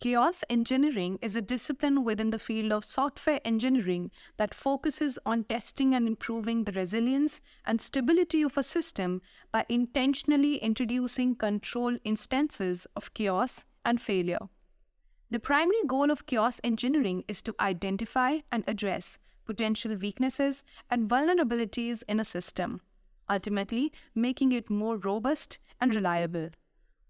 Chaos engineering is a discipline within the field of software engineering that focuses on testing and improving the resilience and stability of a system by intentionally introducing control instances of chaos and failure. The primary goal of chaos engineering is to identify and address potential weaknesses and vulnerabilities in a system, ultimately making it more robust and reliable.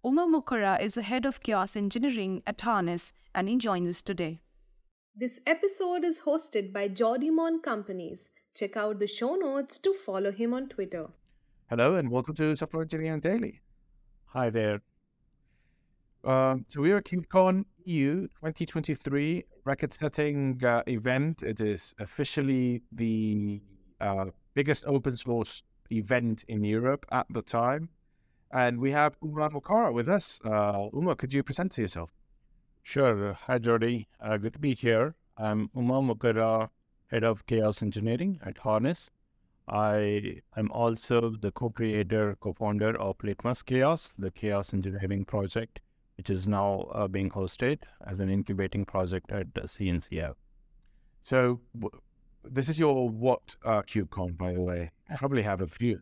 Uma Mukkara is the head of chaos engineering at Harness and he joins us today. This episode is hosted by Jordi Mon Companys. Check out the show notes to follow him on Twitter. Hello and welcome to Software Engineering Daily. Hi there. Um, so we are KubeCon EU 2023 record-setting uh, event. It is officially the uh, biggest open source event in Europe at the time. And we have Uma Mukkara with us. Uh, Uma, could you present to yourself? Sure. Hi, Jordi. Uh, good to be here. I'm Uma Mukkara, head of chaos engineering at Harness. I am also the co-creator, co-founder of Litmus Chaos, the chaos engineering project, which is now uh, being hosted as an incubating project at uh, CNCF. So w- this is your what uh, KubeCon, by the way? I probably have a few.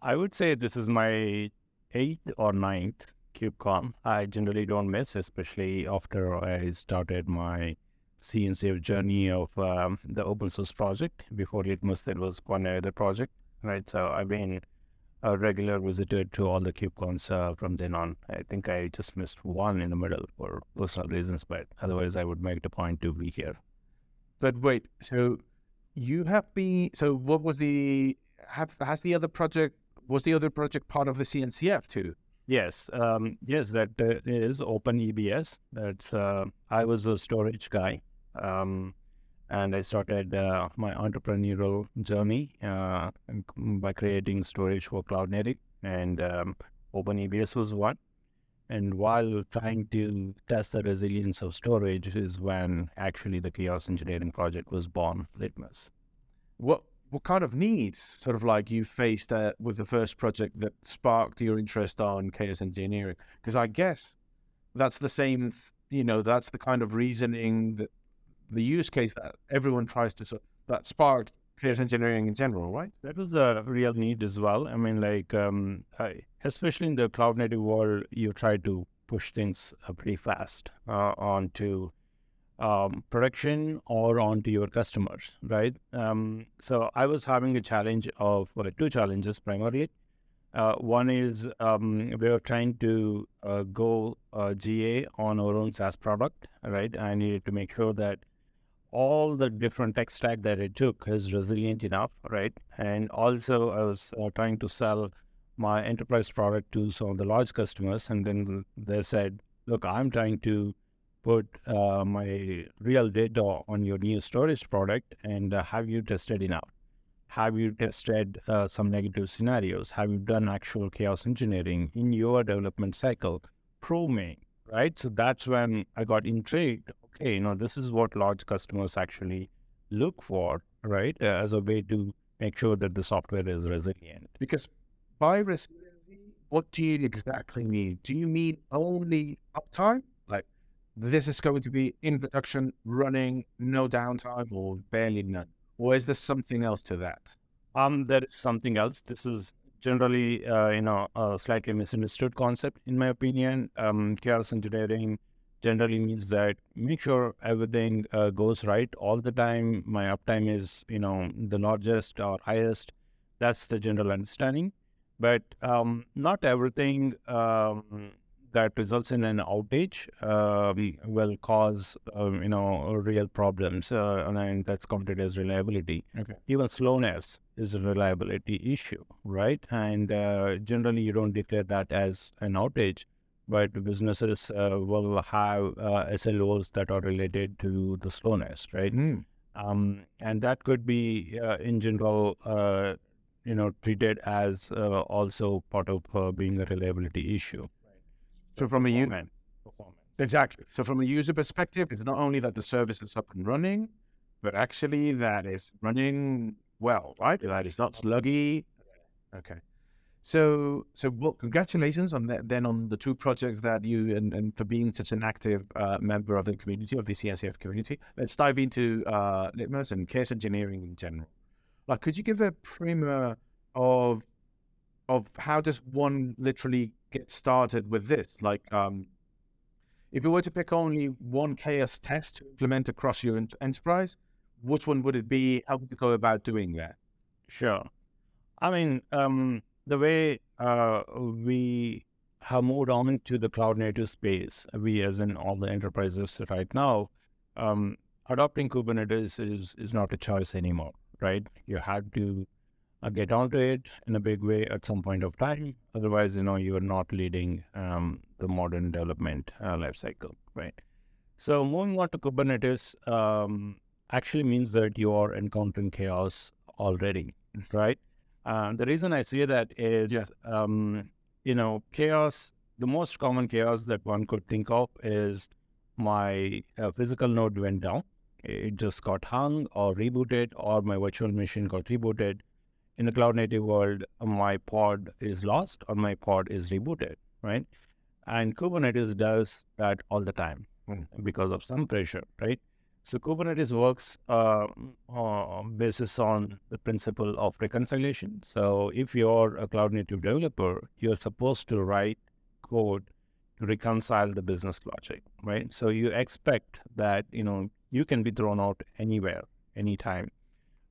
I would say this is my eighth or ninth KubeCon. I generally don't miss, especially after I started my CNCF journey of um, the open source project. Before Litmus, there was one other project, right? So I've been a regular visitor to all the KubeCons uh, from then on. I think I just missed one in the middle for personal reasons, but otherwise I would make the point to be here. But wait, so you have been, so what was the, have, has the other project was the other project part of the CNCF too? Yes, um, yes, that uh, is Open EBS. That's uh, I was a storage guy, um, and I started uh, my entrepreneurial journey uh, by creating storage for Cloud Native, and um, Open EBS was one. And while trying to test the resilience of storage, is when actually the Chaos Engineering project was born, Litmus. What what kind of needs sort of like you faced uh, with the first project that sparked your interest on chaos engineering? Because I guess that's the same, you know, that's the kind of reasoning that the use case that everyone tries to that sparked chaos engineering in general, right? That was a real need as well. I mean, like, um, I, especially in the cloud native world, you try to push things uh, pretty fast uh, onto um, production or onto your customers, right? Um, so I was having a challenge of well, two challenges primarily. Uh, one is um, we were trying to uh, go uh, GA on our own SaaS product, right? I needed to make sure that all the different tech stack that it took is resilient enough, right? And also, I was uh, trying to sell my enterprise product to some of the large customers, and then they said, "Look, I'm trying to put uh, my real data on your new storage product and uh, have you tested enough? Have you tested uh, some negative scenarios? Have you done actual chaos engineering in your development cycle? Prove me, right? So that's when I got intrigued. Okay, you know, this is what large customers actually look for, right? Uh, as a way to make sure that the software is resilient. Because by resiliency, what do you exactly mean? Do you mean only uptime? This is going to be in production, running, no downtime, or barely none? Or is there something else to that? Um, there is something else. This is generally, uh, you know, a slightly misunderstood concept, in my opinion. Um, chaos engineering generally means that make sure everything uh, goes right all the time. My uptime is, you know, the largest or highest. That's the general understanding. But um, not everything um, that results in an outage um, will cause um, you know real problems, uh, and that's counted as reliability. Okay. Even slowness is a reliability issue, right? And uh, generally, you don't declare that as an outage, but businesses uh, will have uh, SLOs that are related to the slowness, right? Mm. Um, and that could be, uh, in general, uh, you know, treated as also part of being a reliability issue. So from a user exactly. So from a user perspective, it's not only that the service is up and running, but actually that is running well, right? That is not sluggy. Okay. So, so well, congratulations on that. Then on the two projects that you and, and for being such an active uh, member of the community of the CNCF community. Let's dive into uh, Litmus and chaos engineering in general. Like, could you give a primer of of how does one literally get started with this? Like, um, if you were to pick only one chaos test to implement across your ent- enterprise, which one would it be? How would you go about doing that? Sure. I mean, um, the way uh, we have moved on into the cloud native space, we as in all the enterprises right now, um, adopting Kubernetes is is not a choice anymore, right? You have to uh, get onto it in a big way at some point of time. Otherwise, you know, you are not leading um, the modern development uh, lifecycle, right? So moving on to Kubernetes um, actually means that you are encountering chaos already, right? Uh, the reason I say that is, um, you know, chaos. The most common chaos that one could think of is my uh, physical node went down. It just got hung or rebooted, or my virtual machine got rebooted. In the cloud native world, my pod is lost or my pod is rebooted, right? And Kubernetes does that all the time Mm. because of some pressure, right? So Kubernetes works uh, uh, basis on the principle of reconciliation. So if you're a cloud native developer, you're supposed to write code to reconcile the business logic, right? So you expect that you know you can be thrown out anywhere, anytime,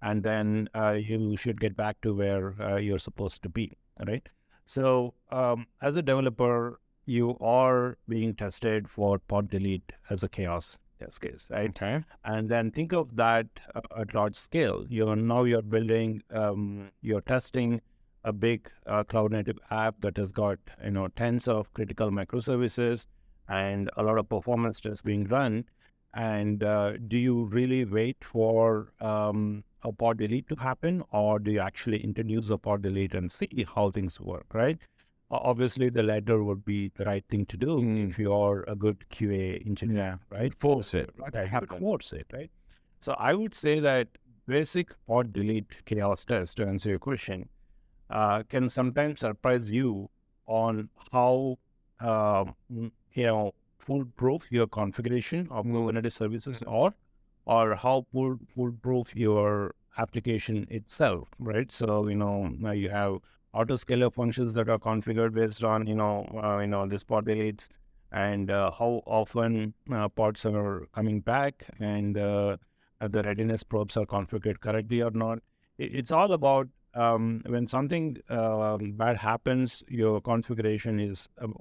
and then uh, you should get back to where uh, you're supposed to be, right? So um, as a developer, you are being tested for pod delete as a chaos test case, right? Okay. and then think of that uh, at large scale you're now you're building um, you're testing a big uh, cloud native app that has got you know tens of critical microservices and a lot of performance tests being run and uh, do you really wait for um, a pod delete to happen or do you actually introduce a pod delete and see how things work right obviously the latter would be the right thing to do Mm. if you're a good qa engineer Yeah. right Force it. Right. that Have force it, right? So I would say that basic pod delete chaos test, to answer your question, uh, can sometimes surprise you on how mm, you know foolproof your configuration of Kubernetes services are, or how fool foolproof your application itself, right? So you know now you have autoscaler functions that are configured based on you know uh, you know this pod deletes and uh, how often uh, pods are coming back and uh, the readiness probes are configured correctly or not. I- It's all about um, when something uh, bad happens, your configuration is um,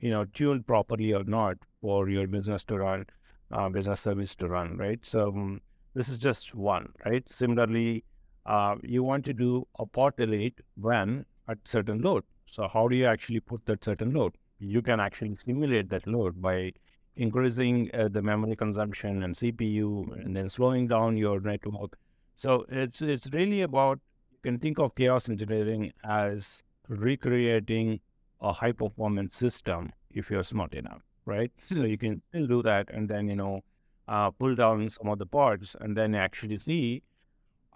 you know tuned properly or not for your business to run, uh, business service to run, right? So um, this is just one, right? Similarly, uh, you want to do a pod delete when at certain load. So how do you actually put that certain load? you can actually simulate that load by increasing uh, the memory consumption and CPU and then slowing down your network. So it's it's really about you can think of chaos engineering as recreating a high performance system if you're smart enough, right? So you can still do that and then you know uh, pull down some of the parts and then actually see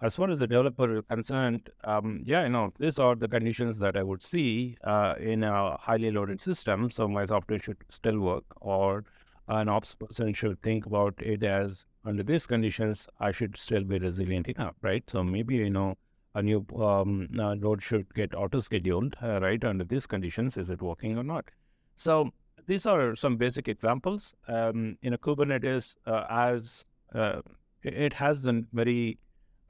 as far as the developer is concerned, um, yeah, you know, these are the conditions that I would see uh, in a highly loaded system. So my software should still work, or an ops person should think about it as under these conditions, I should still be resilient enough, right? So maybe you know a new um, uh, node should get auto scheduled, uh, right? Under these conditions, is it working or not? So these are some basic examples. Um, in a Kubernetes, uh, as uh, it has the very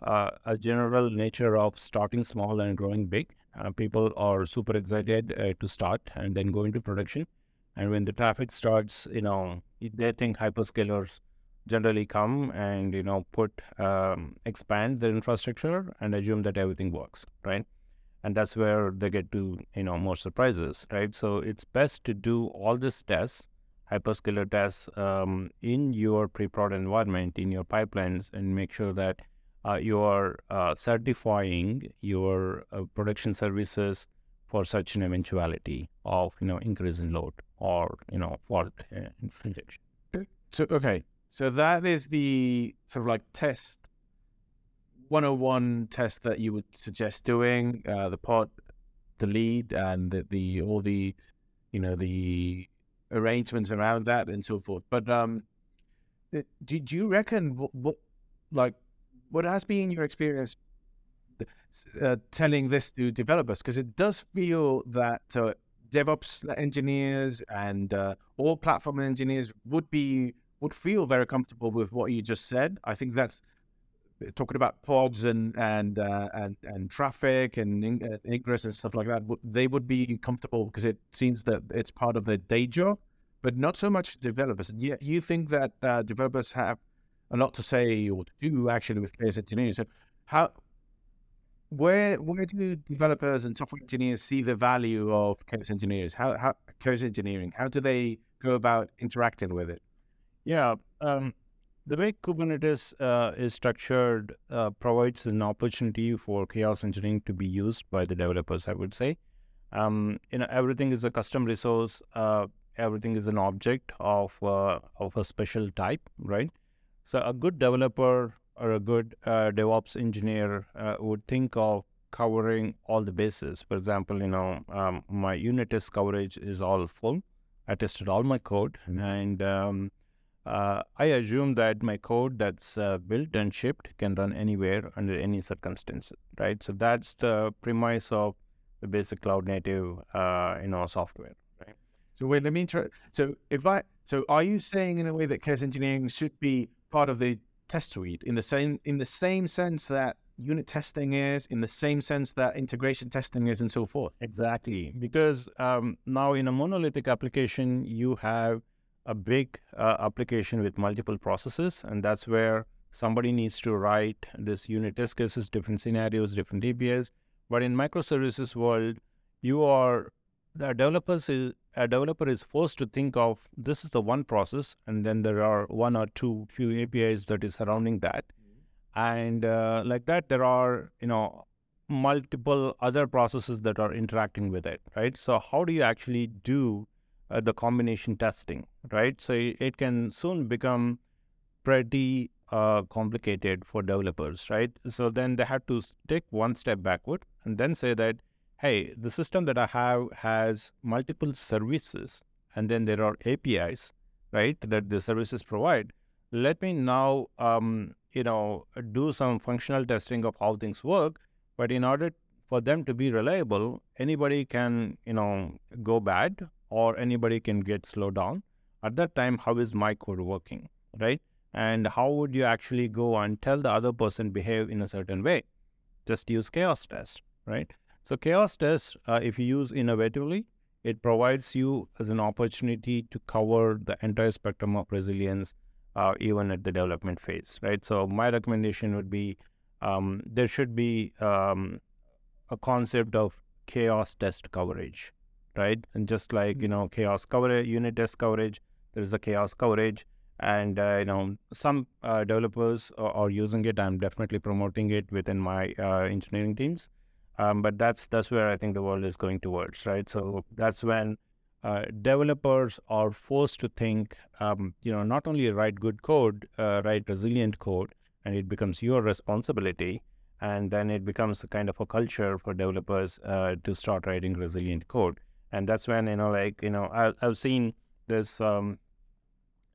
uh, a general nature of starting small and growing big. Uh, people are super excited uh, to start and then go into production. And when the traffic starts, you know, they think hyperscalers generally come and you know put um, expand their infrastructure and assume that everything works, right? And that's where they get to you know more surprises, right? So it's best to do all these tests, hyperscaler tests, um, in your pre-prod environment, in your pipelines, and make sure that uh, you are uh, certifying your uh, production services for such an eventuality of you know increase in load or you know fault uh, injection. So okay, so that is the sort of like test 101 test that you would suggest doing. Uh, the pod the lead and the, the all the you know the arrangements around that and so forth. But um, uh, do, do you reckon what, what like what has been your experience uh, telling this to developers? Because it does feel that uh, DevOps engineers and uh, all platform engineers would be would feel very comfortable with what you just said. I think that's uh, talking about pods and and uh, and and traffic and uh, ingress and stuff like that. They would be comfortable because it seems that it's part of their day job, but not so much developers. And yet, you think that uh, developers have a lot to say or to do actually with chaos engineering. So, how where where do developers and software engineers see the value of chaos engineers? How how chaos engineering? How do they go about interacting with it? Yeah, um, the way Kubernetes uh, is structured uh, provides an opportunity for chaos engineering to be used by the developers. I would say, um, you know, everything is a custom resource. Uh, everything is an object of uh, of a special type, right? So a good developer or a good uh, DevOps engineer uh, would think of covering all the bases. For example, you know, um, my unit test coverage is all full. I tested all my code, mm-hmm. and um, uh, I assume that my code that's uh, built and shipped can run anywhere under any circumstances, right? So that's the premise of the basic cloud native, uh, you know, software. Right? So wait, let me try. So if I, so are you saying in a way that chaos engineering should be part of the test suite in the same in the same sense that unit testing is, in the same sense that integration testing is, and so forth. Exactly, because um, now in a monolithic application, you have a big uh, application with multiple processes, and that's where somebody needs to write this unit test cases, different scenarios, different APIs. But in microservices world, you are the developers is a developer is forced to think of this is the one process and then there are one or two few apis that is surrounding that mm-hmm. and uh, like that there are you know multiple other processes that are interacting with it right so how do you actually do uh, the combination testing right so it, can soon become pretty uh, complicated for developers right so then they have to take one step backward and then say that hey, the system that I have has multiple services, and then there are APIs, right, that the services provide. Let me now, um, you know, do some functional testing of how things work. But in order for them to be reliable, anybody can, you know, go bad or anybody can get slowed down. At that time, how is my code working, right? And how would you actually go and tell the other person behave in a certain way? Just use chaos test, right? So chaos test, uh, if you use innovatively, it provides you as an opportunity to cover the entire spectrum of resilience, uh, even at the development phase, right? So my recommendation would be um, there should be um, a concept of chaos test coverage, right? And just like you mm-hmm. know chaos coverage, unit test coverage, there is a chaos coverage, and uh, you know some uh, developers are, are, using it. I'm definitely promoting it within my uh, engineering teams. Um, but that's that's where I think the world is going towards, right? So that's when uh, developers are forced to think, um, you know, not only write good code, uh, write resilient code, and it becomes your responsibility, and then it becomes a kind of a culture for developers uh, to start writing resilient code, and that's when you know, like you know, I, I've seen this um,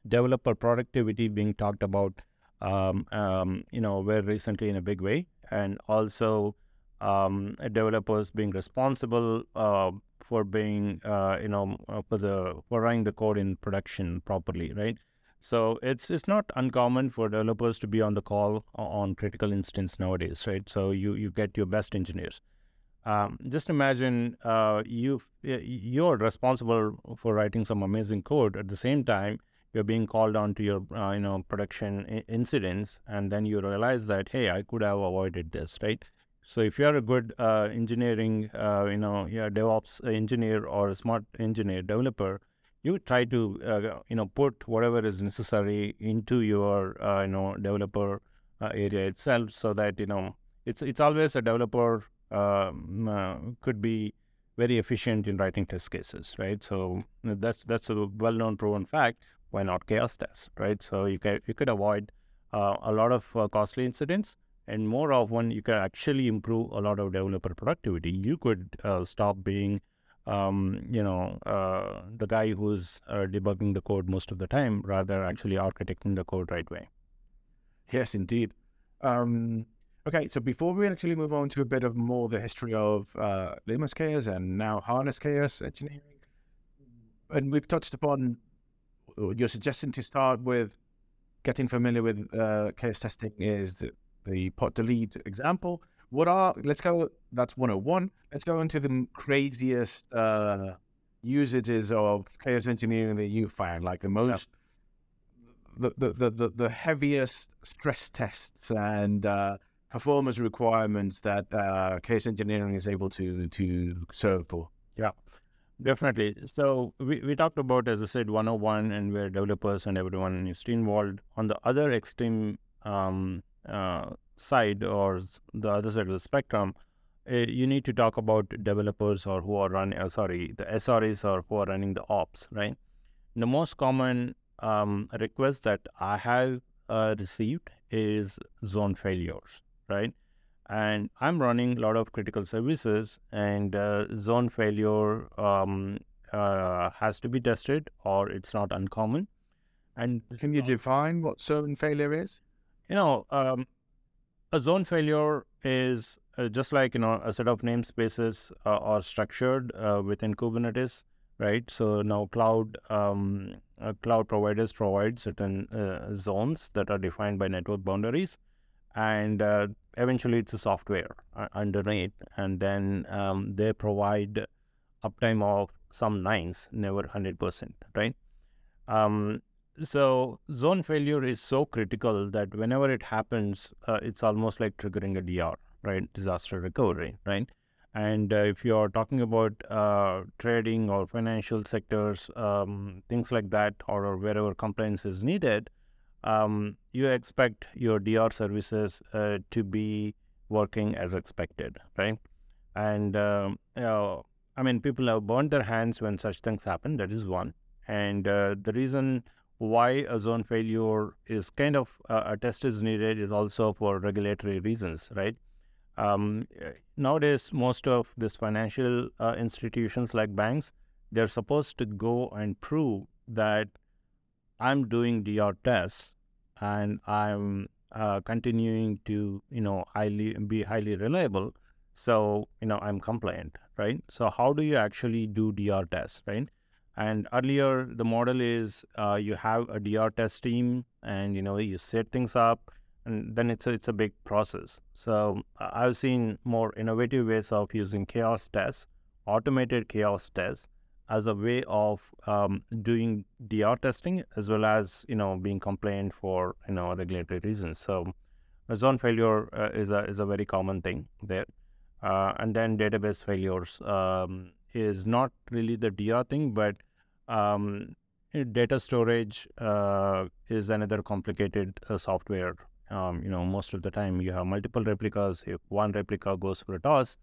developer productivity being talked about, um, um, you know, very recently in a big way, and also um, developers being responsible uh, for being, uh, you know, uh, for the for running the code in production properly, right? So it's it's not uncommon for developers to be on the call on critical instance nowadays, right? So you you get your best engineers. Um, just imagine uh, you you're responsible for writing some amazing code. At the same time, you're being called on to your uh, you know production I- incidents, and then you realize that hey, I could have avoided this, right? So if you're a good uh, engineering, uh, you know, yeah, DevOps engineer or a smart engineer developer, you try to, uh, you know, put whatever is necessary into your, uh, you know, developer area itself, so that you know it's it's always a developer um, uh, could be very efficient in writing test cases, right? So that's that's a well-known proven fact. Why not chaos test, right? So you can you could avoid a lot of costly incidents and more often you can actually improve a lot of developer productivity. You could uh, stop being, um, you know, uh, the guy who's uh, debugging the code most of the time, rather actually architecting the code right way. Yes, indeed. Um, okay, so before we actually move on to a bit of more the history of uh, Chaos and now Harness Chaos engineering, and we've touched upon your suggestion to start with getting familiar with uh, chaos testing is the, the pod delete example. What are, let's go, that's 101. Let's go into the craziest uh, usages of chaos engineering that you find, like the most, the, the, the, the, the heaviest stress tests and uh, performance requirements that uh, chaos engineering is able to, to serve for. Yeah. Definitely. So we, we talked about, as I said, 101 and where developers and everyone is involved. On the other extreme um, uh, side or the other side of the spectrum, uh, you need to talk about developers or who are running, uh, sorry, the SREs or who are running the ops, right? The most common um, request that I have uh, received is zone failures, right? and I'm running a lot of critical services, and uh, zone failure um, uh, has to be tested, or it's not uncommon. And can you define what zone failure is? You know, um, a zone failure is uh, just like you know a set of namespaces uh, are structured uh, within Kubernetes, right? So now cloud um, uh, cloud providers provide certain zones that are defined by network boundaries and uh, eventually it's a software underneath and then um, they provide uptime of some nines never 100% right? Um, so zone failure is so critical that whenever it happens uh, it's almost like triggering a dr right? Disaster recovery right? And uh, if you're talking about uh, trading or financial sectors um, things like that or, or wherever compliance is needed um, you expect your DR services uh, to be working as expected, right? And um, you know, I mean, people have burned their hands when such things happen. That is one. And uh, the reason why a zone failure is kind of uh, a test is needed is also for regulatory reasons, right? Um, nowadays, most of these financial uh, institutions like banks, they're supposed to go and prove that I'm doing DR tests and I'm uh, continuing to, you know, highly be highly reliable. So, you know, I'm compliant, right? So how do you actually do DR tests, right? And earlier, the model is uh, you have a DR test team and, you know, you set things up and then it's a, it's a big process. So I've seen more innovative ways of using chaos tests, automated chaos tests as a way of um, doing DR testing as well as you know being compliant for you know regulatory reasons. So zone failure uh, is a is a very common thing there, uh, and then database failures um, is not really the DR thing, but um, data storage uh, is another complicated uh, software. Um, you know, most of the time you have multiple replicas. If one replica goes for a toss,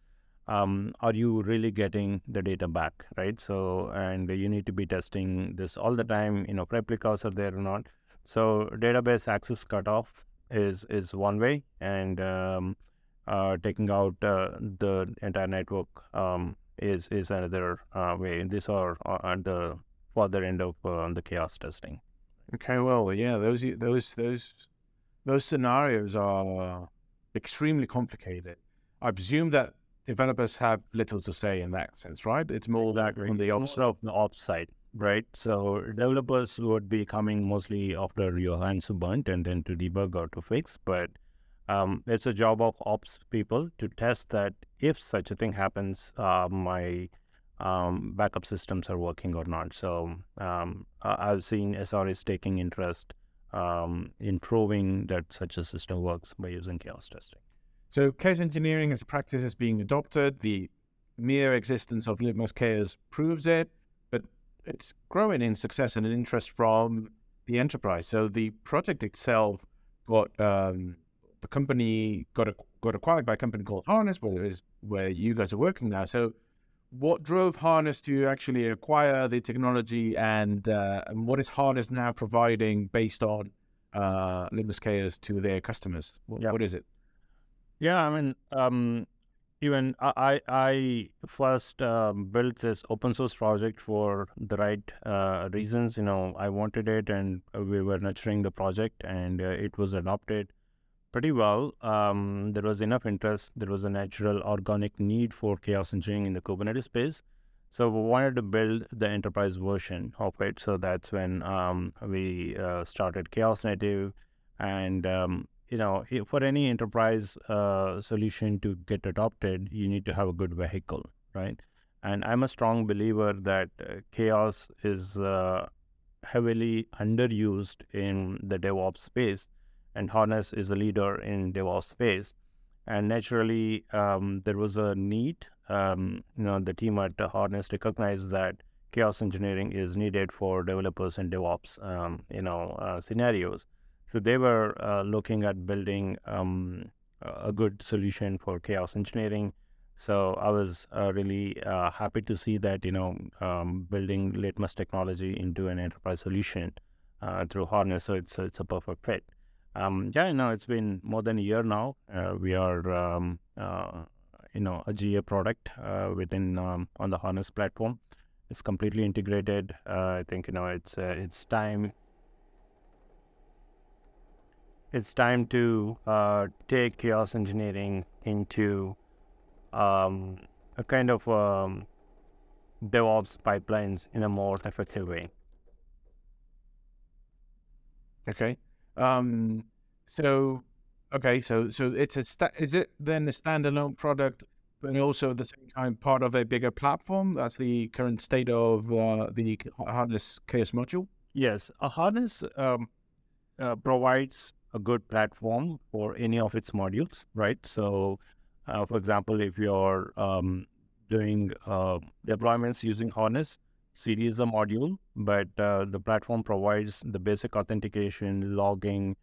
um, are you really getting the data back, right? So, and you need to be testing this all the time, you know, replicas are there or not. So, database access cutoff is is one way, and um, uh, taking out uh, the entire network um, is is another uh, way. These are uh, at the further end of uh, the chaos testing. Okay, well, yeah, those those those those scenarios are extremely complicated. I presume that developers have little to say in that sense, right? It's more that on the ops of the ops side, right? So developers would be coming mostly after your hands are burnt and then to debug or to fix, but um, it's a job of ops people to test that if such a thing happens, uh, my um, backup systems are working or not. So um, I've seen SREs taking interest um, in proving that such a system works by using chaos testing. So chaos engineering as a practice is being adopted. The mere existence of Litmus Chaos proves it, but it's growing in success and interest from the enterprise. So the project itself got um, the company got a, got acquired by a company called Harness, where is where you guys are working now. So what drove Harness to actually acquire the technology, and, uh, and what is Harness now providing based on uh, Litmus Chaos to their customers? What, what is it? Yeah, I mean, um, even I, I first um, built this open source project for the right uh, reasons. You know, I wanted it, and we were nurturing the project, and uh, it was adopted pretty well. Um, there was enough interest. There was a natural, organic need for chaos engineering in the Kubernetes space. So we wanted to build the enterprise version of it. So that's when um, we uh, started Chaos Native, and um, you know, for any enterprise uh, solution to get adopted, you need to have a good vehicle, right? And I'm a strong believer that uh, chaos is uh, heavily underused in the DevOps space, and Harness is a leader in DevOps space. And naturally, um, there was a need. Um, you know, the team at Harness recognized that chaos engineering is needed for developers and DevOps, um, you know, uh, scenarios. So they were uh, looking at building um, a good solution for chaos engineering. So I was uh, really uh, happy to see that you know um, building Litmus technology into an enterprise solution uh, through Harness. So it's it's a perfect fit. Um, yeah, no, it's been more than a year now. Uh, we are um, uh, you know a GA product within um, on the Harness platform. It's completely integrated. I think you know it's it's time it's time to uh, take chaos engineering into um, a kind of um, DevOps pipelines in a more effective way. Okay. Um, so, okay, so so it's a sta- is it then a standalone product, but also at the same time part of a bigger platform? That's the current state of uh, the harness chaos module. Yes, a harness um, uh, provides a good platform for any of its modules, right? So, uh, for example, if you're um, doing uh, deployments using Harness, CD is a module, but uh, the platform provides the basic authentication, logging,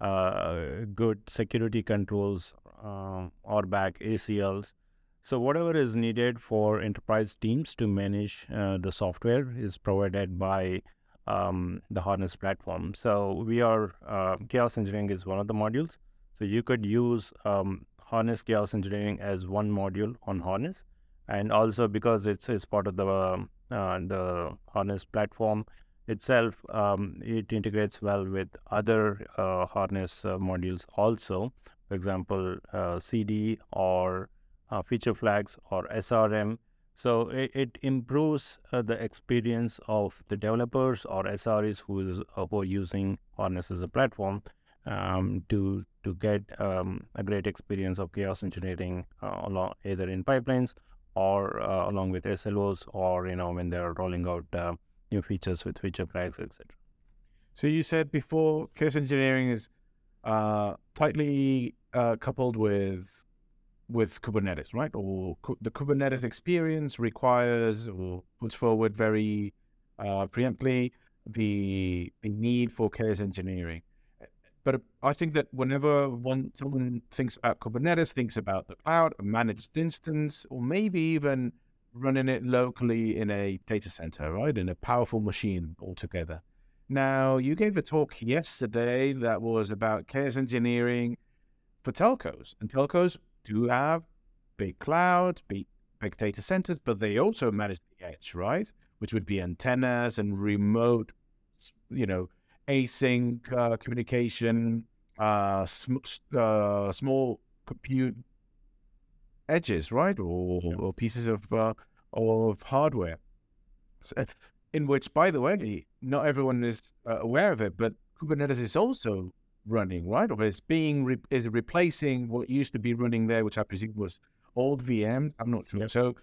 uh, good security controls, uh, back ACLs. So whatever is needed for enterprise teams to manage uh, the software is provided by um, the harness platform. So we are uh, chaos engineering is one of the modules. So you could use um, harness chaos engineering as one module on harness, and also because it's, it's part of the uh, the harness platform itself, um, it integrates well with other uh, harness uh, modules also. For example, uh, CD or uh, feature flags or SRM so it, it improves uh, the experience of the developers or SREs who is uh, who are using Harness as a platform um, to to get um, a great experience of chaos engineering uh, along either in pipelines or uh, along with SLOs or you know when they're rolling out uh, new features with feature flags, etc. So you said before chaos engineering is uh, tightly coupled with with Kubernetes, right? Or the Kubernetes experience requires or puts forward very uh, preemptly the the need for chaos engineering. But I think that whenever one someone thinks about Kubernetes, thinks about the cloud, a managed instance, or maybe even running it locally in a data center, right, in a powerful machine altogether. Now, you gave a talk yesterday that was about chaos engineering for telcos, and telcos do have big clouds, big, big data centers, but they also manage the edge, right? Which would be antennas and remote, you know, async uh, communication, uh, sm- uh, small compute edges, right, or, yeah. or pieces of uh, of hardware. So, in which, by the way, not everyone is uh, aware of it, but Kubernetes is also running, right? Or is being re- is replacing what used to be running there, which I presume was old VM. I'm not sure. Yep. So,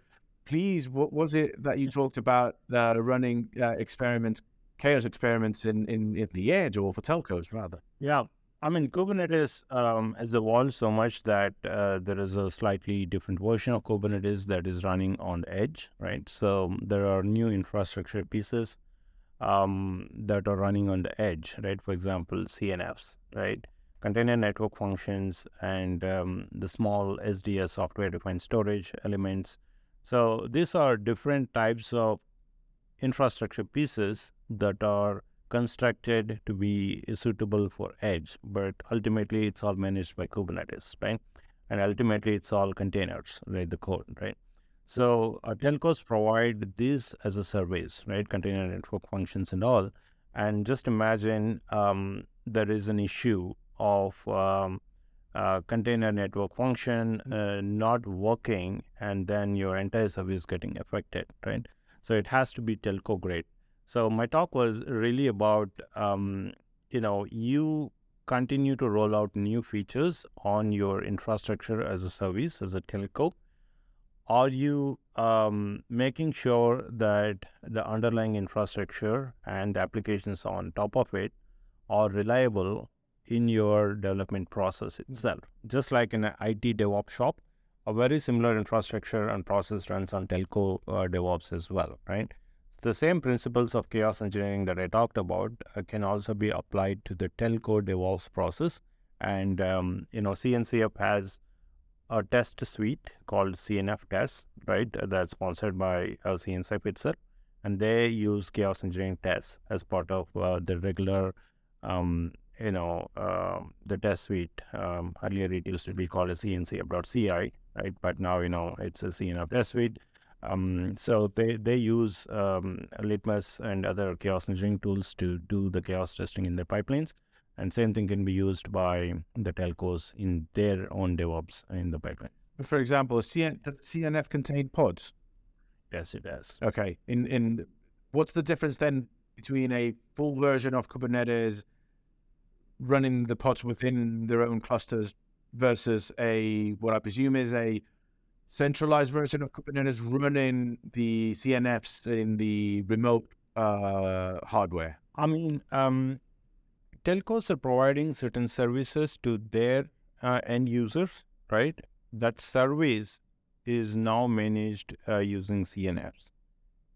please, what was it that you talked about uh, running uh, experiments, chaos experiments in, in, in the edge or for telcos rather? Yeah. I mean, Kubernetes um, has evolved so much that uh, there is a slightly different version of Kubernetes that is running on the edge, right? So there are new infrastructure pieces um, that are running on the edge, right? For example, CNFs, right? Container network functions and um, the small SDS software defined storage elements. So these are different types of infrastructure pieces that are constructed to be suitable for edge, but ultimately it's all managed by Kubernetes, right? and ultimately it's all containers, right? The code, right? So uh, telcos provide this as a service, right? Container network functions and all. And just imagine um, there is an issue of um, uh, container network function uh, not working, and then your entire service getting affected, right? So it has to be telco grade. So my talk was really about, um, you know, you continue to roll out new features on your infrastructure as a service, as a telco. Are you um, making sure that the underlying infrastructure and the applications on top of it are reliable in your development process itself? Just like in an IT DevOps shop, a very similar infrastructure and process runs on telco uh, DevOps as well, right? The same principles of chaos engineering that I talked about uh, can also be applied to the telco DevOps process. And, um, you know, CNCF has a test suite called CNF Tests, right? That's sponsored by uh, CNCF itself. And they use chaos engineering tests as part of uh, the regular, um, you know, uh, the test suite. Um, earlier it used to be called a CNCF.ci, right? But now, you know, it's a CNF test suite. Um, so they they use um, Litmus and other chaos engineering tools to do the chaos testing in their pipelines, and same thing can be used by the telcos in their own DevOps in the pipeline. For example, does CNF contain pods? Yes, it does. Okay. In in what's the difference then between a full version of Kubernetes running the pods within their own clusters versus a what I presume is a centralized version of Kubernetes running the CNFs in the remote uh, hardware? I mean, um, telcos are providing certain services to their uh, end users, right? That service is now managed uh, using CNFs,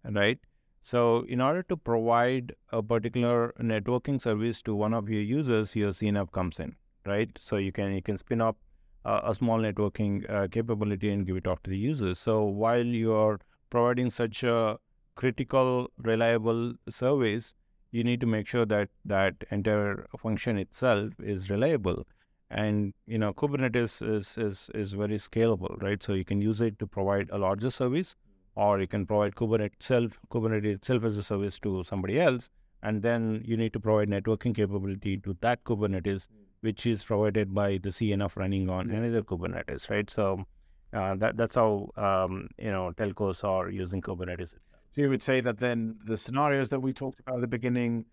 right? So, in order to provide a particular networking service to one of your users, your CNF comes in, right? So you can you can spin up uh, a small networking uh, capability and give it off to the users. So while you are providing such a critical, reliable service, you need to make sure that that entire function itself is reliable. And you know, Kubernetes is is is very scalable, right? So you can use it to provide a larger service, or you can provide Kubernetes itself, Kubernetes itself as a service to somebody else, and then you need to provide networking capability to that Kubernetes, which is provided by the CNF running on another Kubernetes, right? So uh, that that's how um, you know telcos are using Kubernetes. So you would say that then the scenarios that we talked about at the beginning,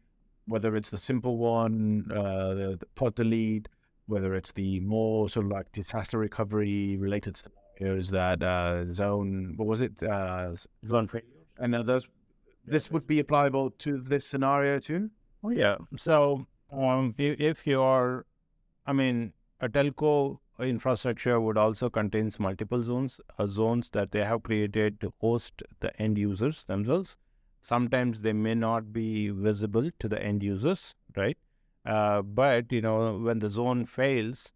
whether it's the simple one, uh, the, the pod delete, whether it's the more sort of like disaster recovery related scenarios that uh, zone, what was it? Uh, Zone failure. and others, this would be applicable to this scenario too? Oh yeah. So um, if, if you're, I mean, a telco infrastructure would also contains multiple zones, uh, zones that they have created to host the end users themselves. Sometimes they may not be visible to the end users, right? Uh, but you know, when the zone fails,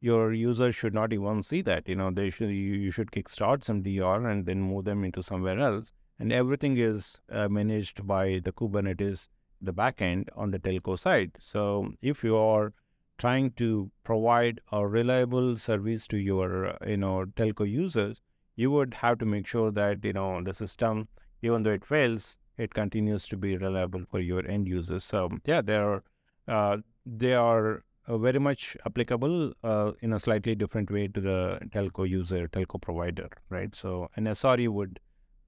your users should not even see that. You know, they should you, you should kickstart some DR and then move them into somewhere else. And everything is uh, managed by the Kubernetes, the backend on the telco side. So if you are trying to provide a reliable service to your you know telco users, you would have to make sure that you know the system, even though it fails, it continues to be reliable for your end users. So yeah, they are uh, they are uh, very much applicable uh, in a slightly different way to the telco user, telco provider, right? So an SRE would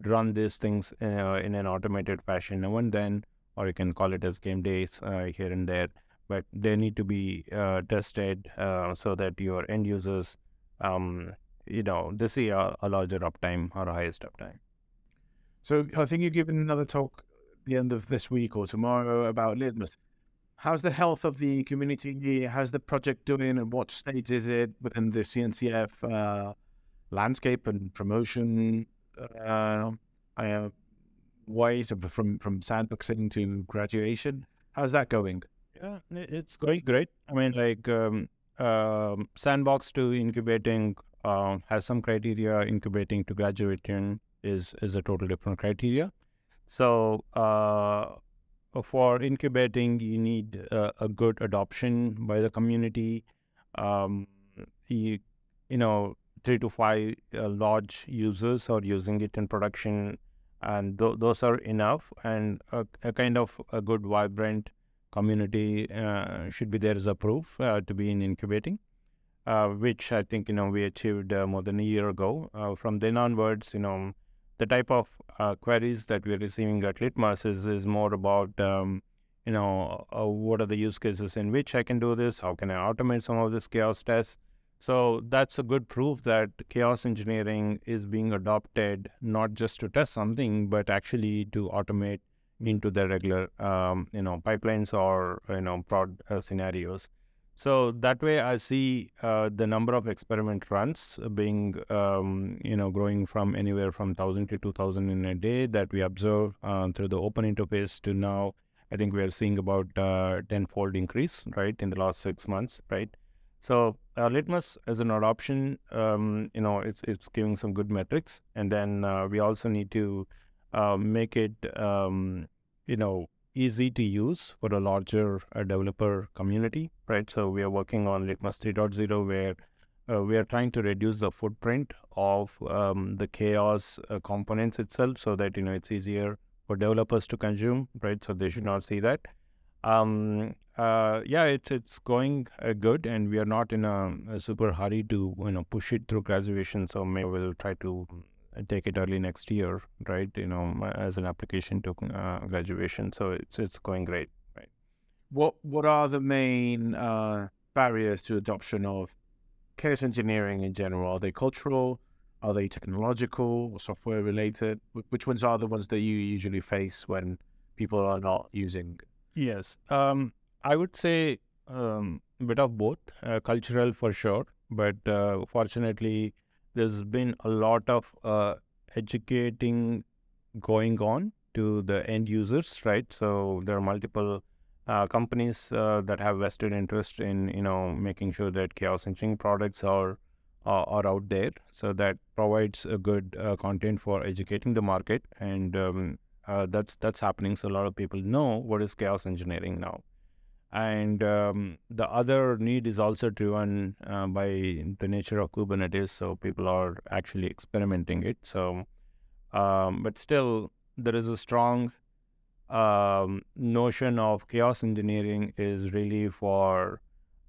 run these things in, in an automated fashion now and then, or you can call it as game days uh, here and there but they need to be uh, tested uh, so that your end users, um, you know, they see a, a, larger uptime or a highest uptime. So I think you're giving another talk the end of this week or tomorrow about Litmus. How's the health of the community? How's the project doing, and what stage is it within the CNCF uh, landscape and promotion uh, uh, ways from from sandboxing to graduation? How's that going? Yeah, it's going great. I mean, like um, uh, sandbox to incubating uh, has some criteria. Incubating to graduating is is a total different criteria. So uh, for incubating, you need a good adoption by the community. Um, you, you know, three to five uh, large users are using it in production, and th- those are enough. And a, a, kind of a good, vibrant community uh, should be there as a proof uh, to be in incubating, uh, which I think you know we achieved more than a year ago. From then onwards, you know, the type of queries that we're receiving at Litmus is is more about um, you know, uh, what are the use cases in which I can do this? How can I automate some of this chaos tests? So that's a good proof that chaos engineering is being adopted not just to test something, but actually to automate into the regular, um, you know, pipelines or you know, prod uh, scenarios. So that way, I see uh, the number of experiment runs being, um, you know, growing from anywhere from thousand to two thousand in a day that we observe uh, through the open interface to now I think we are seeing about uh, tenfold increase, right, in the last six months, right? So uh, Litmus as an adoption, um, you know, it's it's giving some good metrics, and then uh, we also need to uh, make it, um, you know, easy to use for a larger uh, developer community, right? So we are working on Litmus 3.0, where uh, we are trying to reduce the footprint of um, the chaos uh, components itself, so that you know it's easier for developers to consume, right? So they should not see that. Um, uh, yeah, it's it's going uh, good, and we are not in a, a, super hurry to you know push it through graduation. So maybe we'll try to take it early next year, right? You know, as an application to uh, graduation. So it's it's going great, right? What what are the main uh, barriers to adoption of chaos engineering in general? Are they cultural? Are they technological or software related? Which ones are the ones that you usually face when people are not using? Yes, um, I would say um, a bit of both, uh, cultural for sure. But uh, fortunately, there's been a lot of uh, educating going on to the end users, right? So there are multiple uh, companies uh, that have vested interest in you know making sure that chaos engineering products are uh, are out there. So that provides a good uh, content for educating the market, and um, uh, that's that's happening. So a lot of people know what is chaos engineering now, and um, the other need is also driven uh, by the nature of Kubernetes. So people are actually experimenting it. So, um, but still, there is a strong um, notion of chaos engineering is really for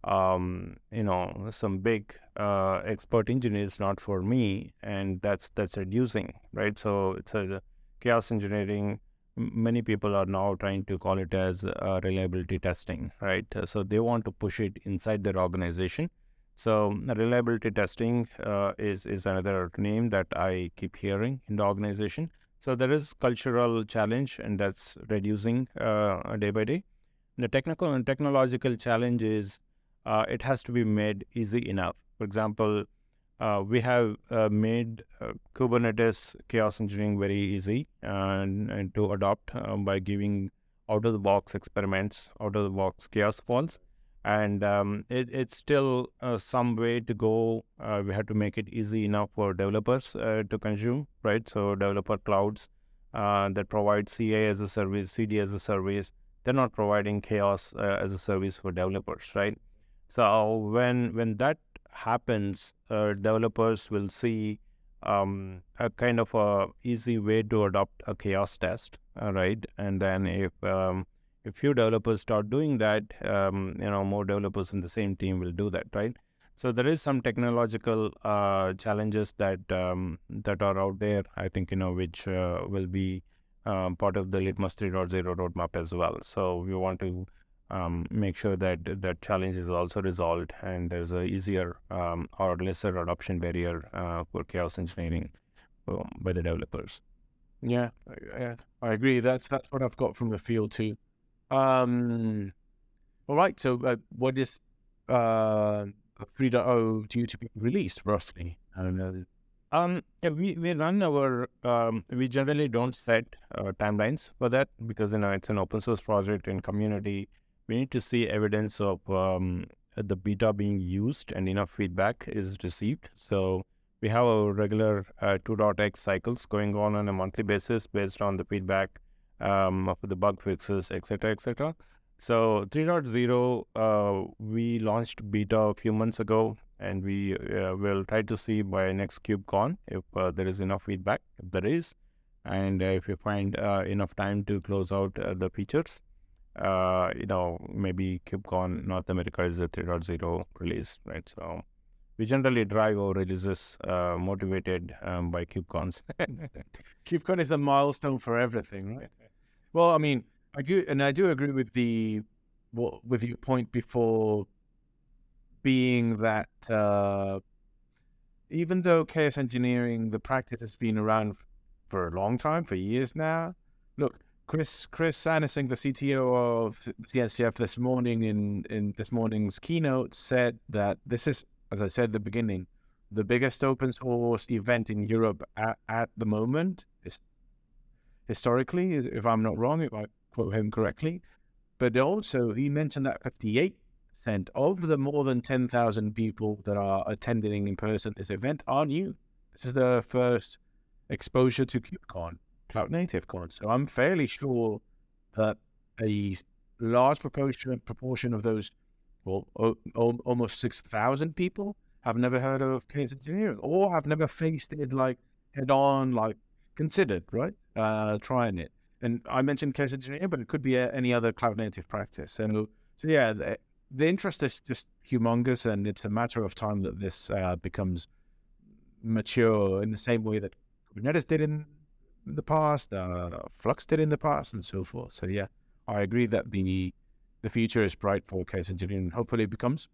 um, you know, some big uh, expert engineers, not for me, and that's that's reducing, right? So it's a chaos engineering. Many people are now trying to call it as uh, reliability testing, right? So they want to push it inside their organization. So reliability testing uh, is is another name that I keep hearing in the organization. So there is cultural challenge, and that's reducing uh, day by day. The technical and technological challenge is uh, it has to be made easy enough. For example, uh, we have uh, made uh, Kubernetes chaos engineering very easy and, and to adopt um, by giving out of the box experiments, out of the box chaos pods. And um, it, it's still uh, some way to go. Uh, we have to make it easy enough for developers to consume, right? So, developer clouds that provide CI as a service, CD as a service, they're not providing chaos as a service for developers, right? So when when that happens, uh, developers will see um, a kind of a easy way to adopt a chaos test, uh, right? And then if um, if few developers start doing that, um, you know, more developers in the same team will do that, right? So there is some technological uh, challenges that um, that are out there. I think you know which uh, will be um, part of the Litmus 3.0 roadmap as well. So we want to um, make sure that that challenge is also resolved and there's a easier um, or lesser adoption barrier uh, for chaos engineering um, by the developers. Yeah, yeah, I agree. That's that's what I've got from the field too. Um, all right. So, uh, what is uh, 3.0 due to be released roughly? I don't know. Um, yeah, we, we run our, um, we generally don't set uh, timelines for that because, you know, it's an open source project and community we need to see evidence of um, the beta being used and enough feedback is received. So we have a regular uh, 2.x cycles going on on a monthly basis based on the feedback um, of the bug fixes, etc., etc. So 3.0, uh, we launched beta a few months ago, and we uh, will try to see by next KubeCon if uh, there is enough feedback. If there is, and if we find enough time to close out the features, you know, maybe KubeCon North America is a 3.0 release, right? So we generally drive our releases uh, motivated um, by KubeCons. KubeCon is the milestone for everything, right? Well, I mean, I do, and I do agree with the well, with your point before, being that uh, even though chaos engineering, the practice has been around for a long time, for years now. Look, Chris Chris Aniszczyk, the CTO of CNCF, this morning in in this morning's keynote said that this is as I said at the beginning, the biggest open source event in Europe at, at the moment is historically, if I'm not wrong, if I quote him correctly. But also, he mentioned that 58% of the more than 10,000 people that are attending in person this event are new. This is the first exposure to KubeCon, Cloud Native Con. So I'm fairly sure that a large proportion proportion of those well, o- o- almost 6,000 people have never heard of chaos engineering or have never faced it like head on, like considered, right? Uh, trying it. And I mentioned chaos engineering, but it could be a, any other cloud native practice. So, so yeah, the, the, interest is just humongous, and it's a matter of time that this uh, becomes mature in the same way that Kubernetes did in the past, uh, Flux did in the past, and so forth. So yeah, I agree that the the future is bright for chaos engineering. Hopefully, it becomes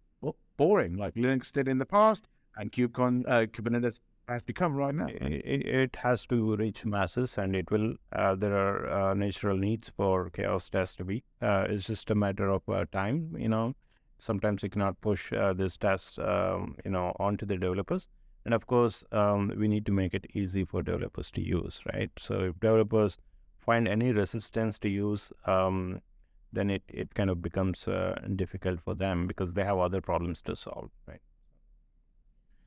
boring like Linux did in the past, and KubeCon, uh, Kubernetes has become right now. It, it, has to reach masses, and it will. Uh, there are uh, natural needs for chaos tests to be. Uh, it's just a matter of uh, time. You know, sometimes you cannot push uh, this test, um, you know, onto the developers. And of course, um, we need to make it easy for developers to use, right? So if developers find any resistance to use um, then it, it kind of becomes uh, difficult for them because they have other problems to solve, right?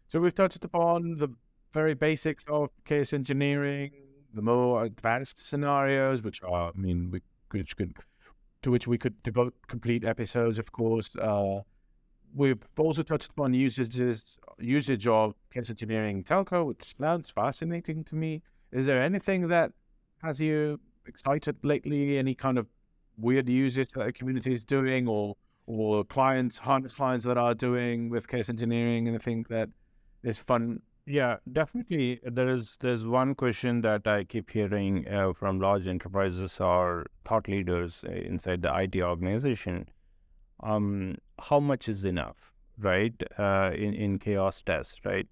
So we've touched upon the very basics of chaos engineering, the more advanced scenarios, which are, I mean, which could, to which we could devote complete episodes, of course. Uh, we've also touched upon usages, usage of chaos engineering telco, which sounds fascinating to me. Is there anything that has you excited lately? Any kind of weird usage that the community is doing or or clients, harness clients that are doing with chaos engineering think that is fun. Yeah, definitely. There is there's one question that I keep hearing uh, from large enterprises or thought leaders uh, inside the IT organization. Um, how much is enough, right? Uh, in in chaos test, right?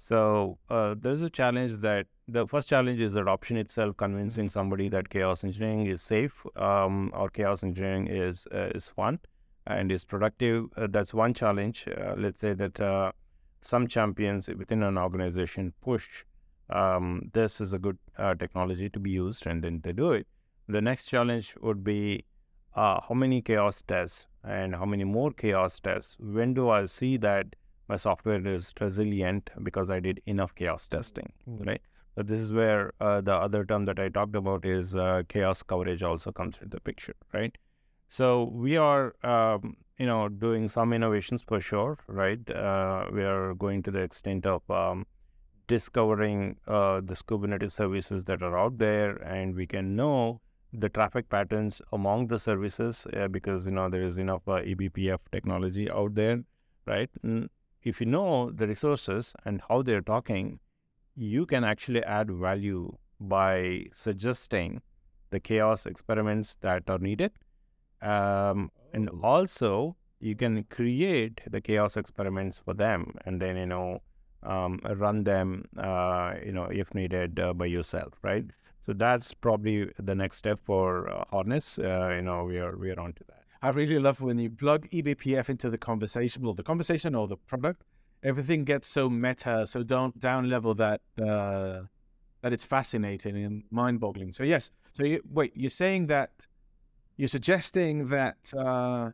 So uh, there's a challenge that the first challenge is adoption itself, convincing mm-hmm. somebody that chaos engineering is safe um, or chaos engineering is uh, is fun and is productive. Uh, that's one challenge. Uh, let's say that uh, some champions within an organization push um, this is a good uh, technology to be used, and then they do it. The next challenge would be how many chaos tests and how many more chaos tests. When do I see that? my software is resilient because I did enough chaos testing, mm-hmm. right? So this is where uh, the other term that I talked about is uh, chaos coverage also comes into the picture, right? So we are, um, you know, doing some innovations for sure, right? Uh, we are going to the extent of um, discovering uh, the Kubernetes services that are out there, and we can know the traffic patterns among the services uh, because you know there is enough uh, eBPF technology out there, right? if you know the resources and how they're talking, you can actually add value by suggesting the chaos experiments that are needed. Um, and oh. also, you can create the chaos experiments for them and then, you know, um, run them, uh, you know, if needed uh, by yourself, right? So that's probably the next step for uh, Harness. Uh, you know, we are we are on to that. I really love when you plug eBPF into the conversation or the conversation or the product. Everything gets so meta, so down down level that uh, that it's fascinating and mind boggling. So yes, so you, wait, you're saying that you're suggesting that uh,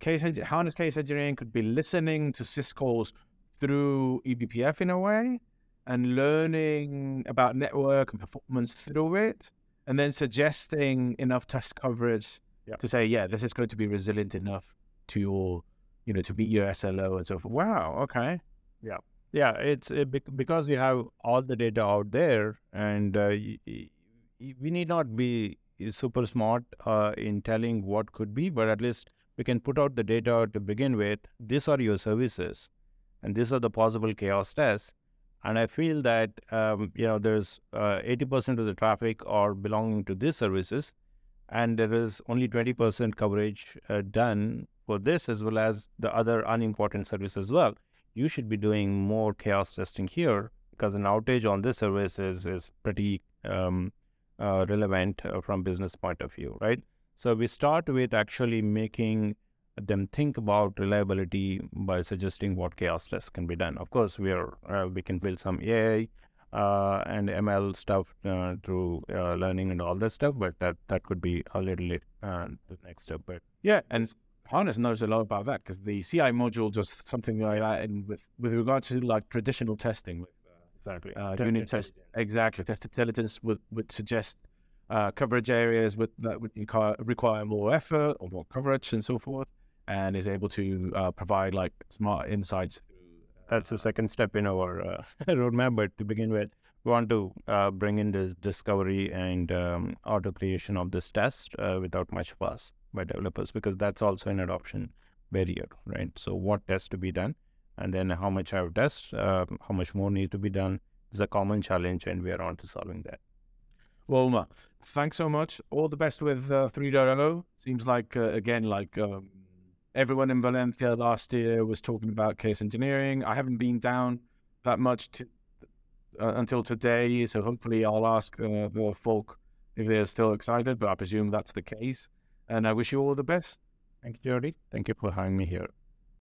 chaos harness chaos engineering could be listening to syscalls through eBPF in a way and learning about network and performance through it, and then suggesting enough test coverage to say, yeah, this is going to be resilient enough to your you know, to beat your SLO and so forth. Wow. Okay. Yeah, Yeah. it's bec- because we have all the data out there, and uh, y- y- we need not be super smart uh, in telling what could be, but at least we can put out the data to begin with. These are your services, and these are the possible chaos tests. And I feel that um, you know there's uh, 80% of the traffic are belonging to these services, and there is only 20% coverage uh, done for this as well as the other unimportant service as well you should be doing more chaos testing here because an outage on this service is, is pretty um, uh, relevant uh, from business point of view, right? So we start with actually making them think about reliability by suggesting what chaos tests can be done. Of course, we are uh, we can build some AI uh, and ML stuff uh, through uh, learning and all that stuff, but that that could be a little late uh, the next step. But Yeah, and Harness knows a lot about that because the CI module does something like that. And with with regard to like traditional testing, with exactly, uh, unit test exactly test intelligence would would suggest uh, coverage areas with that would require, require more effort or more coverage and so forth, and is able to uh, provide like smart insights. that's the second step in our uh, roadmap. But to begin with, we want to uh, bring in this discovery and um, auto creation of this test uh, without much fuss by developers because that's also an adoption barrier, right? So, what tests to be done, and then how much I have tests, uh, how much more need to be done is a common challenge, and we are on to solving that. Well, Uma, thanks so much. All the best with uh, 3.0. Seems like, uh, again, like um, everyone in Valencia last year was talking about chaos engineering. I haven't been down that much to, uh, until today, so hopefully I'll ask uh, the folk if they're still excited, but I presume that's the case. And I wish you all the best. Thank you, Jordi. Thank you for having me here.